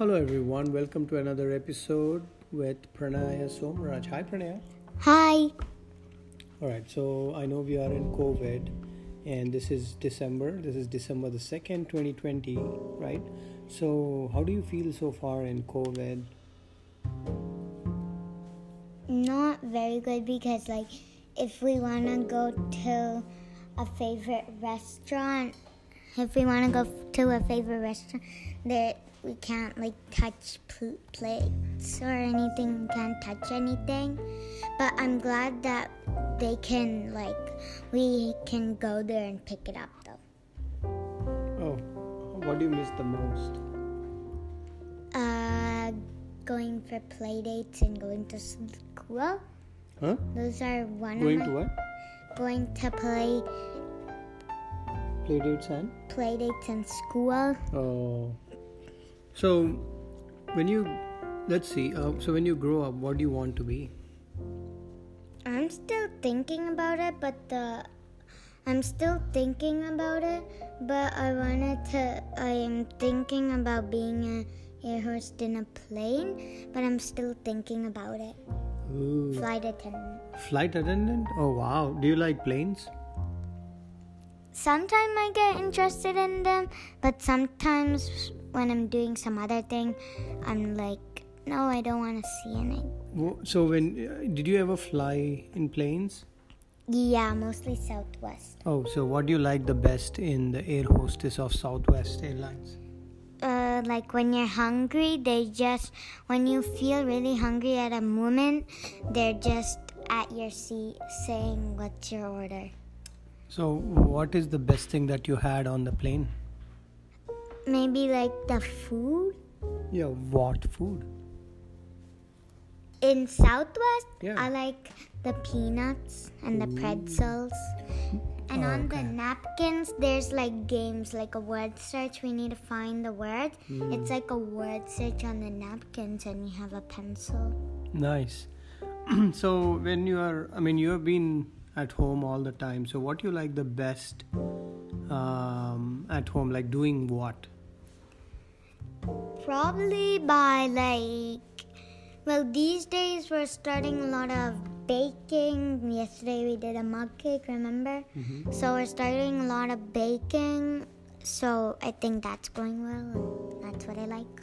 Hello everyone, welcome to another episode with Pranaya Somaraj. Hi Pranaya. Hi. Alright, so I know we are in COVID and this is December. This is December the 2nd, 2020, right? So, how do you feel so far in COVID? Not very good because, like, if we want to go to a favorite restaurant, if we want to go to a favorite restaurant, that we can't like touch pl- plates or anything. We can't touch anything. But I'm glad that they can like we can go there and pick it up though. Oh, what do you miss the most? Uh, going for play dates and going to school. Huh? Those are one Going of to what? going to play Play dates and? play dates in school. Oh. So, when you, let's see, uh, so when you grow up, what do you want to be? I'm still thinking about it, but the I'm still thinking about it, but I wanted to. I am thinking about being a air host in a plane, but I'm still thinking about it. Ooh. Flight attendant. Flight attendant? Oh wow. Do you like planes? Sometimes I get interested in them, but sometimes when I'm doing some other thing, I'm like, no, I don't want to see any. So when uh, did you ever fly in planes? Yeah, mostly Southwest. Oh, so what do you like the best in the air hostess of Southwest Airlines? uh, like when you're hungry, they just when you feel really hungry at a moment, they're just at your seat saying what's your order. So what is the best thing that you had on the plane? Maybe like the food Yeah, what food? in Southwest. Yeah. I like the peanuts and the pretzels. And on the napkins, there's like games, like a word search. We need to find the word. Hmm. It's like a word search on the napkins, and you have a pencil. Nice. so when you are, I mean, you have been at home all the time. So what do you like the best um, at home? Like doing what? Probably by like, well, these days we're starting a lot of baking. Yesterday we did a mug cake, remember? So we're starting a lot of baking. So I think that's going well. And that's what I like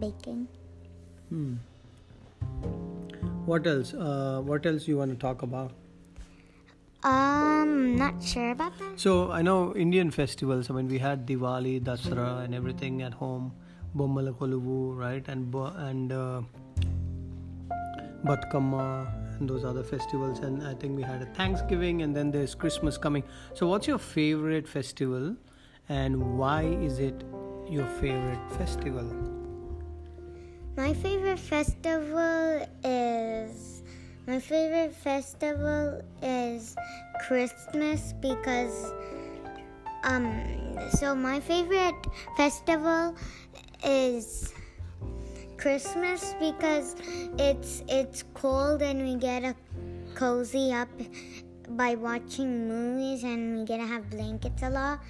baking. Hmm. What else? Uh, what else you want to talk about? Um, not sure about that. So I know Indian festivals. I mean, we had Diwali, Dasra, and everything at home. Bommala Koluvu, right? And and uh, Bathukamma and those other festivals. And I think we had a Thanksgiving, and then there's Christmas coming. So, what's your favorite festival, and why is it your favorite festival? My favorite festival is my favorite festival is Christmas because um so my favorite festival is Christmas because it's it's cold and we get a cozy up by watching movies and we get to have blankets a lot.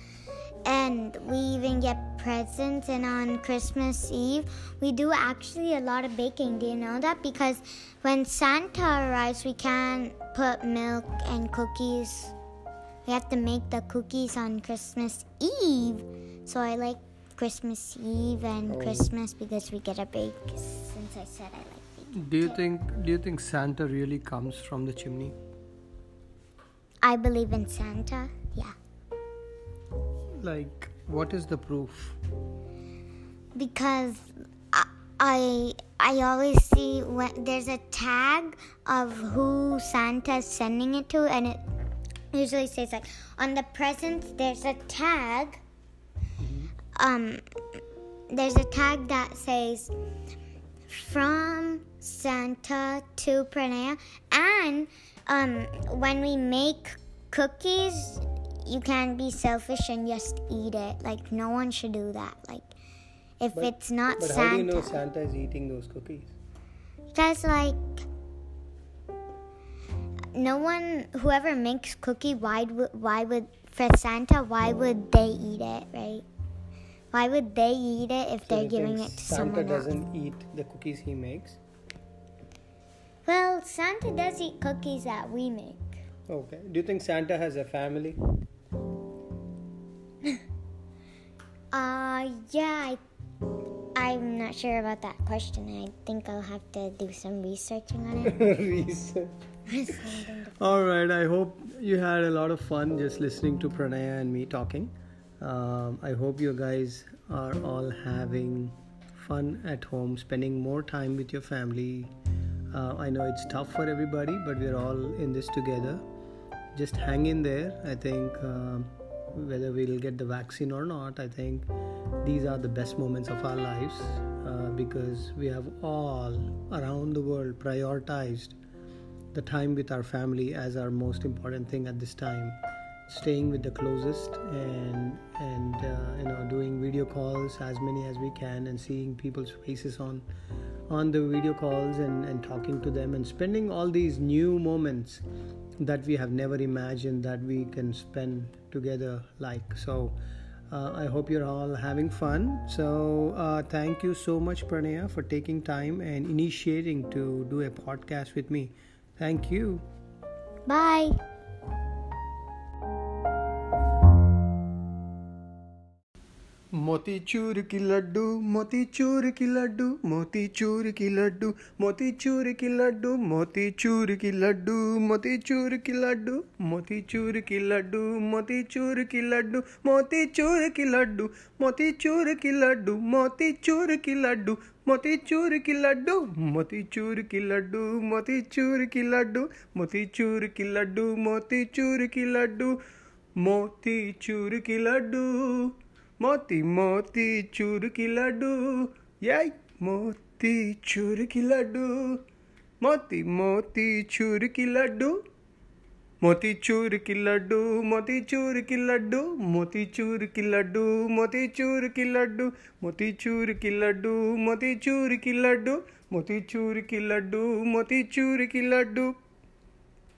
And we even get presents and on christmas eve we do actually a lot of baking. Do you know that? Because when santa arrives we can't put milk and cookies. We have to make the cookies on christmas eve. So i like christmas eve and Oh. christmas because we get a bake. Since i said i like baking Do you think Do you think Santa really comes from the chimney? I believe in santa yeah Like, what is the proof? because I, I I always see when there's a tag of who Santa's sending it to, and it usually says like on the presents there's a tag. Um, there's a tag that says from Santa to Pranaya, and um, when we make cookies, you can't be selfish and just eat it. Like no one should do that. Like if But- it's not But Santa, how do you know Santa is eating those cookies? because like no one, whoever makes cookie, why would why would for Santa, why would they eat it, right? Why would they eat it if So they're giving it to Santa someone else? doesn't eat the cookies he makes. Well, Santa does eat cookies that we make. Okay. Do you think Santa has a family? Uh, yeah, I, I'm not sure about that question. I think I'll have to do some researching on it. Research. All right. I hope you had a lot of fun just listening to Pranaya and me talking. Um, I hope you guys are all having fun at home, spending more time with your family. Uh, I know it's tough for everybody, but we're all in this together. Just hang in there. I think um, whether we'll get the vaccine or not, I think these are the best moments of our lives uh, because we have all around the world prioritized the time with our family as our most important thing at this time staying with the closest and and uh, you know doing video calls as many as we can and seeing people's faces on on the video calls and, and talking to them and spending all these new moments that we have never imagined that we can spend together like so uh, I hope you're all having fun. So, uh, thank you so much, Pranaya, for taking time and initiating to do a podcast with me. Thank you. Bye. మోతిచూరికి laddu మోతిచూరికి laddu మోతిచూరికి laddu మోతిచూరికి laddu మోతిచూరికి laddu మోతిచూరికి laddu మోతిచూరికి laddu మోతిచూరికి laddu మోతిచూరికి laddu మోతిచూరికి laddu మోతిచూరికి laddu మొతిచూరికి laddu మొతిచూరికి laddu మొతిచూరికి laddu మొతిచూరికి laddu మొతిచూరికి laddu మోతీచూరికి laddu Moti Moti చూరుకి laddu యాయ్ Moti చూరుకి laddu Moti Moti చూరుకి laddu Moti చూరుకి laddu Moti చూరుకి laddu Moti చూరుకి laddu Moti చూరుకి laddu Moti చూరుకి laddu Moti చూరుకి laddu Moti చూరుకి laddu Moti చూరుకి laddu